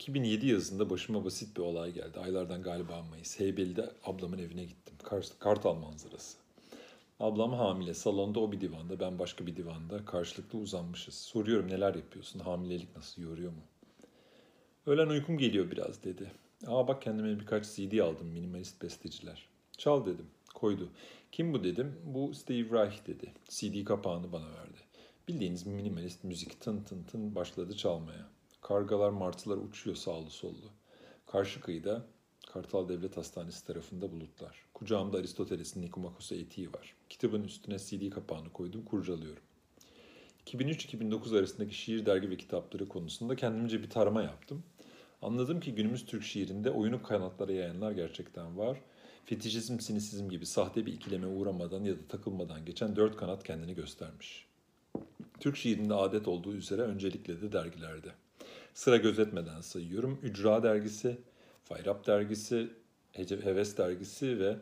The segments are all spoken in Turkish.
2007 yazında başıma basit bir olay geldi. Aylardan galiba Mayıs. Heybeli'de ablamın evine gittim. Kartal manzarası. Ablam hamile. Salonda o bir divanda, ben başka bir divanda. Karşılıklı uzanmışız. Soruyorum neler yapıyorsun? Hamilelik nasıl? Yoruyor mu? Öğlen uykum geliyor biraz dedi. Aa bak kendime birkaç CD aldım minimalist besteciler. Çal dedim. Koydu. Kim bu dedim. Bu Steve Reich dedi. CD kapağını bana verdi. Bildiğiniz minimalist müzik tın tın tın başladı çalmaya. Kargalar martılar uçuyor sağlı sollu. Karşı kıyıda Kartal Devlet Hastanesi tarafında bulutlar. Kucağımda Aristoteles'in Nikomakos'a etiği var. Kitabın üstüne CD kapağını koydum, kurcalıyorum. 2003-2009 arasındaki şiir dergi ve kitapları konusunda kendimce bir tarama yaptım. Anladım ki günümüz Türk şiirinde oyunu kanatlara yayanlar gerçekten var. Fetişizm, sinisizm gibi sahte bir ikileme uğramadan ya da takılmadan geçen dört kanat kendini göstermiş. Türk şiirinde adet olduğu üzere öncelikle de dergilerde. Sıra gözetmeden sayıyorum. Ücra dergisi, Fayrap dergisi, Heves dergisi ve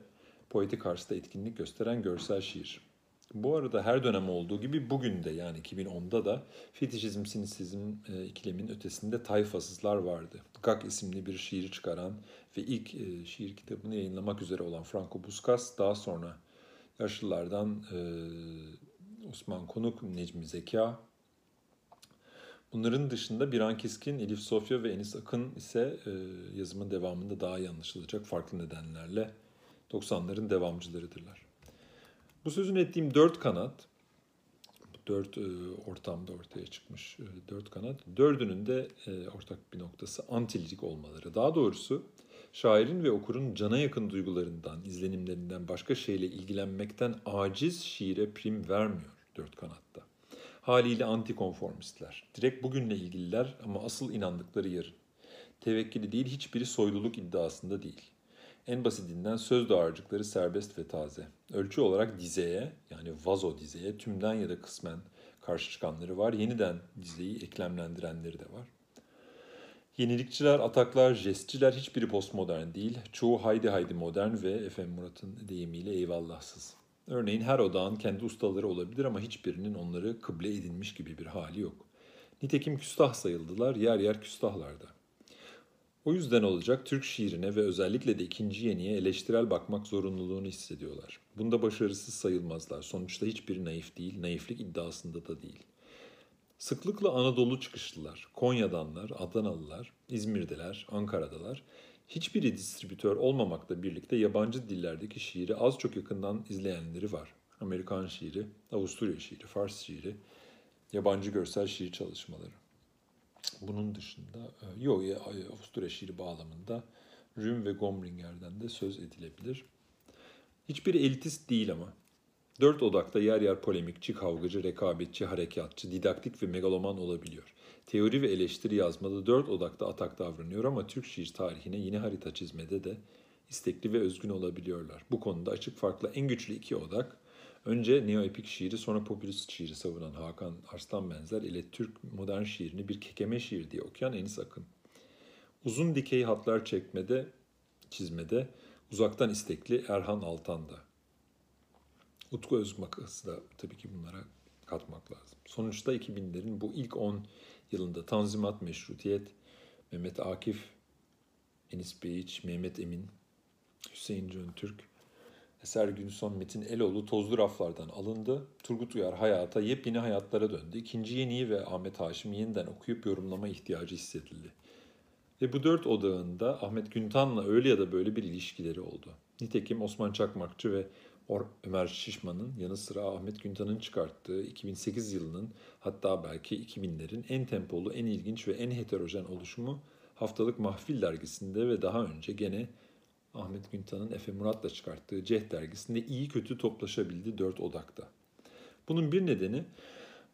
Poetik Ars'ta etkinlik gösteren görsel şiir. Bu arada her dönem olduğu gibi bugün de yani 2010'da da fetişizm, sinisizm e, ikilemin ötesinde tayfasızlar vardı. Gak isimli bir şiiri çıkaran ve ilk e, şiir kitabını yayınlamak üzere olan Franco Buscas daha sonra yaşlılardan e, Osman Konuk, Necmi Zeka. Bunların dışında Biran Keskin, Elif Sofya ve Enis Akın ise e, yazımın devamında daha iyi anlaşılacak farklı nedenlerle 90'ların devamcılarıdırlar. Bu sözünü ettiğim dört kanat, dört e, ortamda ortaya çıkmış e, dört kanat, dördünün de e, ortak bir noktası antilik olmaları. Daha doğrusu şairin ve okurun cana yakın duygularından, izlenimlerinden başka şeyle ilgilenmekten aciz şiire prim vermiyor dört kanatta. Haliyle antikonformistler. Direkt bugünle ilgililer ama asıl inandıkları yarın. Tevekkili değil hiçbiri soyluluk iddiasında değil. En basitinden söz dağarcıkları serbest ve taze. Ölçü olarak dizeye yani vazo dizeye tümden ya da kısmen karşı çıkanları var. Yeniden dizeyi eklemlendirenleri de var. Yenilikçiler, ataklar, jestçiler hiçbiri postmodern değil. Çoğu haydi haydi modern ve Efem Murat'ın deyimiyle eyvallahsız. Örneğin her odağın kendi ustaları olabilir ama hiçbirinin onları kıble edinmiş gibi bir hali yok. Nitekim küstah sayıldılar, yer yer küstahlarda. O yüzden olacak Türk şiirine ve özellikle de ikinci yeniye eleştirel bakmak zorunluluğunu hissediyorlar. Bunda başarısız sayılmazlar. Sonuçta hiçbiri naif değil, naiflik iddiasında da değil. Sıklıkla Anadolu çıkışlılar, Konya'danlar, Adanalılar, İzmir'deler, Ankara'dalar Hiçbiri distribütör olmamakla birlikte yabancı dillerdeki şiiri az çok yakından izleyenleri var. Amerikan şiiri, Avusturya şiiri, Fars şiiri, yabancı görsel şiir çalışmaları. Bunun dışında, e, yok Avusturya şiiri bağlamında Rüm ve Gomringer'den de söz edilebilir. Hiçbiri elitist değil ama. Dört odakta yer yer polemikçi, kavgacı, rekabetçi, harekatçı, didaktik ve megaloman olabiliyor. Teori ve eleştiri yazmada dört odakta atak davranıyor ama Türk şiir tarihine yeni harita çizmede de istekli ve özgün olabiliyorlar. Bu konuda açık farklı en güçlü iki odak, önce neoepik şiiri sonra popülist şiiri savunan Hakan Arslan Benzer ile Türk modern şiirini bir kekeme şiir diye okuyan Enis Akın. Uzun dikey hatlar çekmede, çizmede uzaktan istekli Erhan Altan'da. Utku Özmakası da tabii ki bunlara katmak lazım. Sonuçta 2000'lerin bu ilk 10 yılında Tanzimat Meşrutiyet, Mehmet Akif, Enis Beyiç, Mehmet Emin, Hüseyin Can Türk, Eser Günson, Metin Eloğlu tozlu raflardan alındı. Turgut Uyar hayata, yepyeni hayatlara döndü. İkinci Yeni'yi ve Ahmet Haşim yeniden okuyup yorumlama ihtiyacı hissedildi. Ve bu dört odağında Ahmet Güntan'la öyle ya da böyle bir ilişkileri oldu. Nitekim Osman Çakmakçı ve Ömer Şişman'ın yanı sıra Ahmet Güntan'ın çıkarttığı 2008 yılının hatta belki 2000'lerin en tempolu, en ilginç ve en heterojen oluşumu Haftalık Mahfil dergisinde ve daha önce gene Ahmet Güntan'ın Efe Murat'la çıkarttığı Ceh dergisinde iyi kötü toplaşabildi dört odakta. Bunun bir nedeni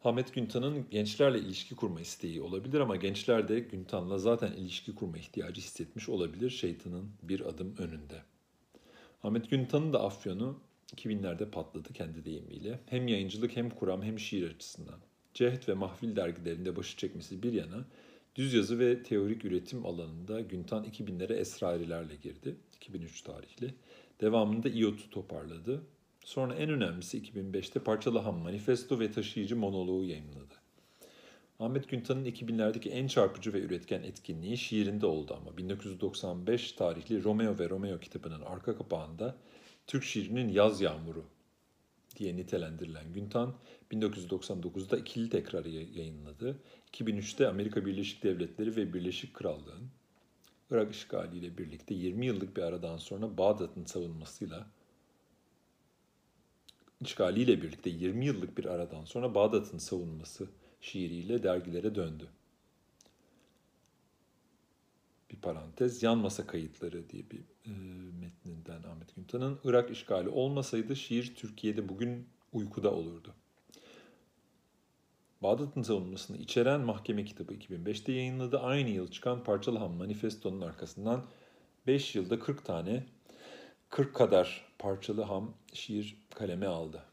Ahmet Güntan'ın gençlerle ilişki kurma isteği olabilir ama gençler de Güntan'la zaten ilişki kurma ihtiyacı hissetmiş olabilir şeytanın bir adım önünde. Ahmet Güntan'ın da afyonu 2000'lerde patladı kendi deyimiyle. Hem yayıncılık hem kuram hem şiir açısından. Cehd ve Mahfil dergilerinde başı çekmesi bir yana düz yazı ve teorik üretim alanında Güntan 2000'lere esrarilerle girdi. 2003 tarihli. Devamında İOT'u toparladı. Sonra en önemlisi 2005'te Parçalı Ham Manifesto ve Taşıyıcı Monoloğu yayınladı. Ahmet Güntan'ın 2000'lerdeki en çarpıcı ve üretken etkinliği şiirinde oldu ama 1995 tarihli Romeo ve Romeo kitabının arka kapağında Türk şiirinin yaz yağmuru diye nitelendirilen Güntan 1999'da ikili tekrarı yayınladı. 2003'te Amerika Birleşik Devletleri ve Birleşik Krallığın Irak işgaliyle birlikte 20 yıllık bir aradan sonra Bağdat'ın savunmasıyla işgaliyle birlikte 20 yıllık bir aradan sonra Bağdat'ın savunması şiiriyle dergilere döndü. Bir parantez, yan masa kayıtları diye bir e, metninden Ahmet Güntan'ın Irak işgali olmasaydı şiir Türkiye'de bugün uykuda olurdu. Bağdat'ın savunmasını içeren mahkeme kitabı 2005'te yayınladı. Aynı yıl çıkan Parçalı Ham Manifesto'nun arkasından 5 yılda 40 tane 40 kadar parçalı ham şiir kaleme aldı.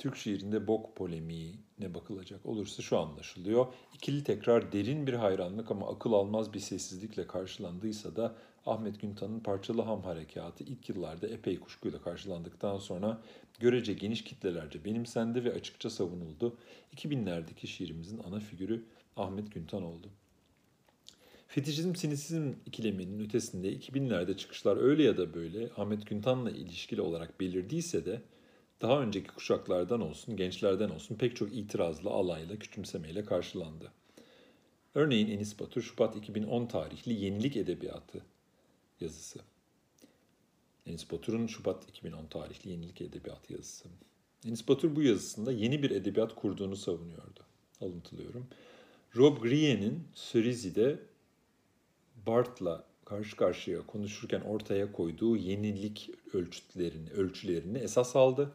Türk şiirinde bok polemiğine bakılacak olursa şu anlaşılıyor. İkili tekrar derin bir hayranlık ama akıl almaz bir sessizlikle karşılandıysa da Ahmet Güntan'ın Parçalı Ham Harekatı ilk yıllarda epey kuşkuyla karşılandıktan sonra görece geniş kitlelerce benimsendi ve açıkça savunuldu. 2000'lerdeki şiirimizin ana figürü Ahmet Güntan oldu. Fetişizm sinisizm ikileminin ötesinde 2000'lerde çıkışlar öyle ya da böyle Ahmet Güntan'la ilişkili olarak belirdiyse de daha önceki kuşaklardan olsun, gençlerden olsun pek çok itirazla, alayla, küçümsemeyle karşılandı. Örneğin Enis Batur, Şubat 2010 tarihli Yenilik Edebiyatı yazısı. Enis Batur'un Şubat 2010 tarihli Yenilik Edebiyatı yazısı. Enis Batur bu yazısında yeni bir edebiyat kurduğunu savunuyordu. Alıntılıyorum. Rob Grier'in Cerizy'de Bart'la karşı karşıya konuşurken ortaya koyduğu yenilik ölçütlerini, ölçülerini esas aldı.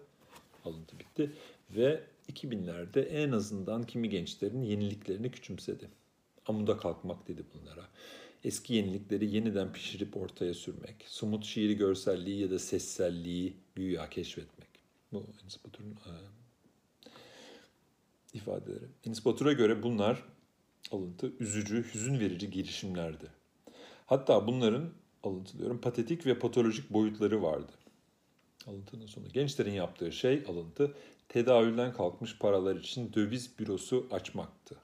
Alıntı bitti. Ve 2000'lerde en azından kimi gençlerin yeniliklerini küçümsedi. Amuda kalkmak dedi bunlara. Eski yenilikleri yeniden pişirip ortaya sürmek. Sumut şiiri görselliği ya da sesselliği güya keşfetmek. Bu Enis Batur'un e, ifadeleri. Enis Batur'a göre bunlar alıntı üzücü, hüzün verici girişimlerdi. Hatta bunların alıntılıyorum patetik ve patolojik boyutları vardı. Alıntının sonu. Gençlerin yaptığı şey alıntı tedavülden kalkmış paralar için döviz bürosu açmaktı.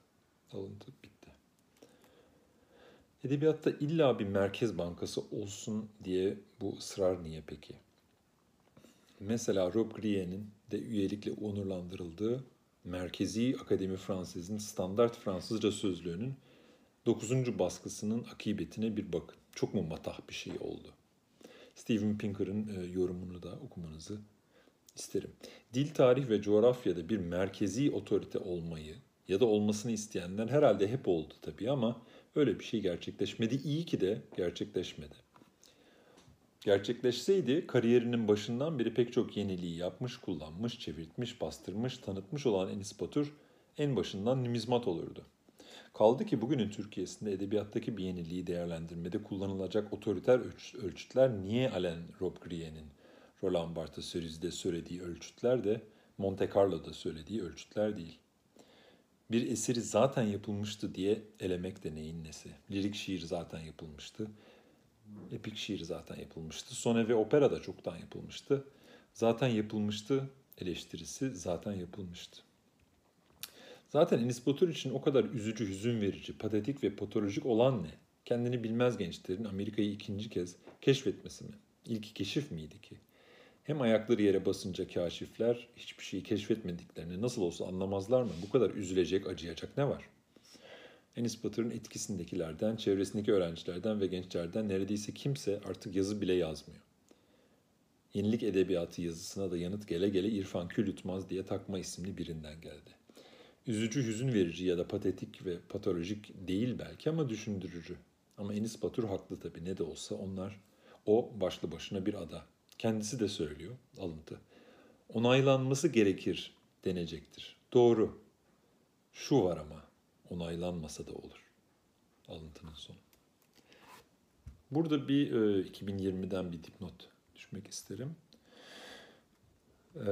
Alıntı bitti. Edebiyatta illa bir merkez bankası olsun diye bu ısrar niye peki? Mesela Rob Grier'in de üyelikle onurlandırıldığı Merkezi Akademi Fransız'ın standart Fransızca sözlüğünün 9. baskısının akıbetine bir bakın. Çok mu matah bir şey oldu? Steven Pinker'ın e, yorumunu da okumanızı isterim. Dil, tarih ve coğrafyada bir merkezi otorite olmayı ya da olmasını isteyenler herhalde hep oldu tabii ama öyle bir şey gerçekleşmedi. İyi ki de gerçekleşmedi. Gerçekleşseydi kariyerinin başından beri pek çok yeniliği yapmış, kullanmış, çevirtmiş, bastırmış, tanıtmış olan Enis Batur en başından numizmat olurdu. Kaldı ki bugünün Türkiye'sinde edebiyattaki bir yeniliği değerlendirmede kullanılacak otoriter ölçütler niye Alain Robbe-Grier'in Roland Barthes Ceris'de söylediği ölçütler de Monte Carlo'da söylediği ölçütler değil. Bir eseri zaten yapılmıştı diye elemek de neyin nesi. Lirik şiir zaten yapılmıştı. Epik şiir zaten yapılmıştı. Sone ve opera da çoktan yapılmıştı. Zaten yapılmıştı eleştirisi zaten yapılmıştı. Zaten Enis Batur için o kadar üzücü, hüzün verici, patetik ve patolojik olan ne? Kendini bilmez gençlerin Amerika'yı ikinci kez keşfetmesi mi? İlk keşif miydi ki? Hem ayakları yere basınca kaşifler hiçbir şeyi keşfetmediklerini nasıl olsa anlamazlar mı? Bu kadar üzülecek, acıyacak ne var? Enis Batur'un etkisindekilerden, çevresindeki öğrencilerden ve gençlerden neredeyse kimse artık yazı bile yazmıyor. Yenilik edebiyatı yazısına da yanıt gele gele İrfan Kül diye takma isimli birinden geldi üzücü, hüzün verici ya da patetik ve patolojik değil belki ama düşündürücü. Ama Enis Batur haklı tabii ne de olsa onlar o başlı başına bir ada. Kendisi de söylüyor alıntı. Onaylanması gerekir denecektir. Doğru. Şu var ama onaylanmasa da olur. Alıntının sonu. Burada bir e, 2020'den bir dipnot düşmek isterim. Eee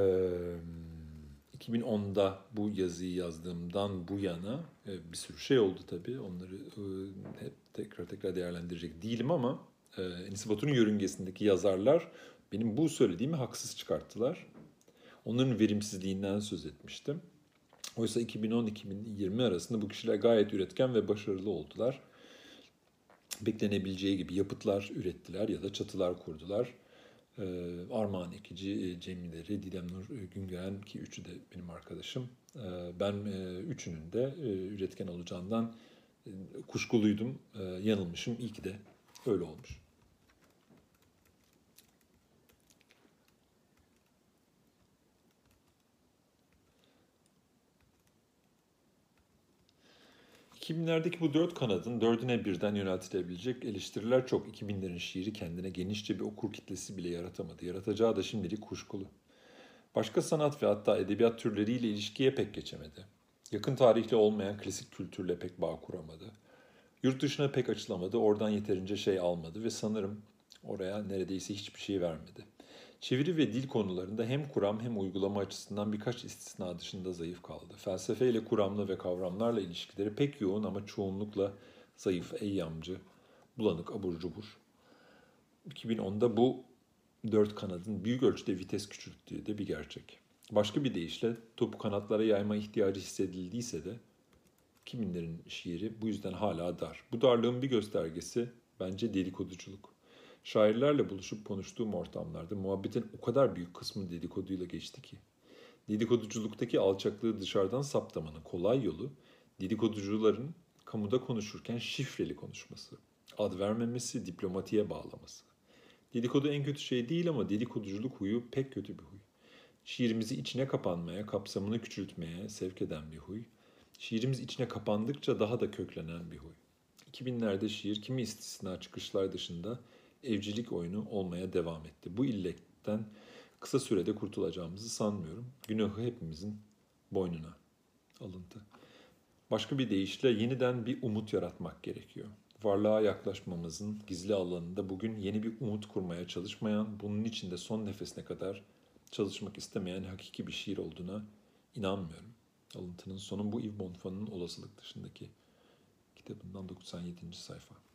2010'da bu yazıyı yazdığımdan bu yana e, bir sürü şey oldu tabii. Onları e, hep tekrar tekrar değerlendirecek değilim ama e, Enis Batur'un yörüngesindeki yazarlar benim bu söylediğimi haksız çıkarttılar. Onların verimsizliğinden söz etmiştim. Oysa 2010-2020 arasında bu kişiler gayet üretken ve başarılı oldular. Beklenebileceği gibi yapıtlar ürettiler ya da çatılar kurdular. Ee, Armağan Ekici, e, Cemileri, Didem Nur e, Güngören ki üçü de benim arkadaşım. Ee, ben e, üçünün de üretken olacağından kuşkuluydum, yanılmışım. İyi ki de öyle olmuş. 2000'lerdeki bu dört kanadın dördüne birden yöneltilebilecek eleştiriler çok. 2000'lerin şiiri kendine genişçe bir okur kitlesi bile yaratamadı. Yaratacağı da şimdilik kuşkulu. Başka sanat ve hatta edebiyat türleriyle ilişkiye pek geçemedi. Yakın tarihli olmayan klasik kültürle pek bağ kuramadı. Yurt dışına pek açılamadı, oradan yeterince şey almadı ve sanırım oraya neredeyse hiçbir şey vermedi. Çeviri ve dil konularında hem kuram hem uygulama açısından birkaç istisna dışında zayıf kaldı. Felsefe ile kuramla ve kavramlarla ilişkileri pek yoğun ama çoğunlukla zayıf, eyyamcı, bulanık, abur cubur. 2010'da bu dört kanadın büyük ölçüde vites küçülttüğü de bir gerçek. Başka bir deyişle topu kanatlara yayma ihtiyacı hissedildiyse de kiminlerin şiiri bu yüzden hala dar. Bu darlığın bir göstergesi bence dedikoduculuk. Şairlerle buluşup konuştuğum ortamlarda muhabbetin o kadar büyük kısmı dedikoduyla geçti ki. Dedikoduculuktaki alçaklığı dışarıdan saptamanın kolay yolu dedikoducuların kamuda konuşurken şifreli konuşması, ad vermemesi, diplomatiye bağlaması. Dedikodu en kötü şey değil ama dedikoduculuk huyu pek kötü bir huy. Şiirimizi içine kapanmaya, kapsamını küçültmeye sevk eden bir huy. Şiirimiz içine kapandıkça daha da köklenen bir huy. 2000'lerde şiir kimi istisna çıkışlar dışında evcilik oyunu olmaya devam etti. Bu illetten kısa sürede kurtulacağımızı sanmıyorum. Günahı hepimizin boynuna alıntı. Başka bir deyişle yeniden bir umut yaratmak gerekiyor. Varlığa yaklaşmamızın gizli alanında bugün yeni bir umut kurmaya çalışmayan, bunun içinde son nefesine kadar çalışmak istemeyen hakiki bir şiir olduğuna inanmıyorum. Alıntının sonu bu Yves Bonfan'ın olasılık dışındaki kitabından 97. sayfa.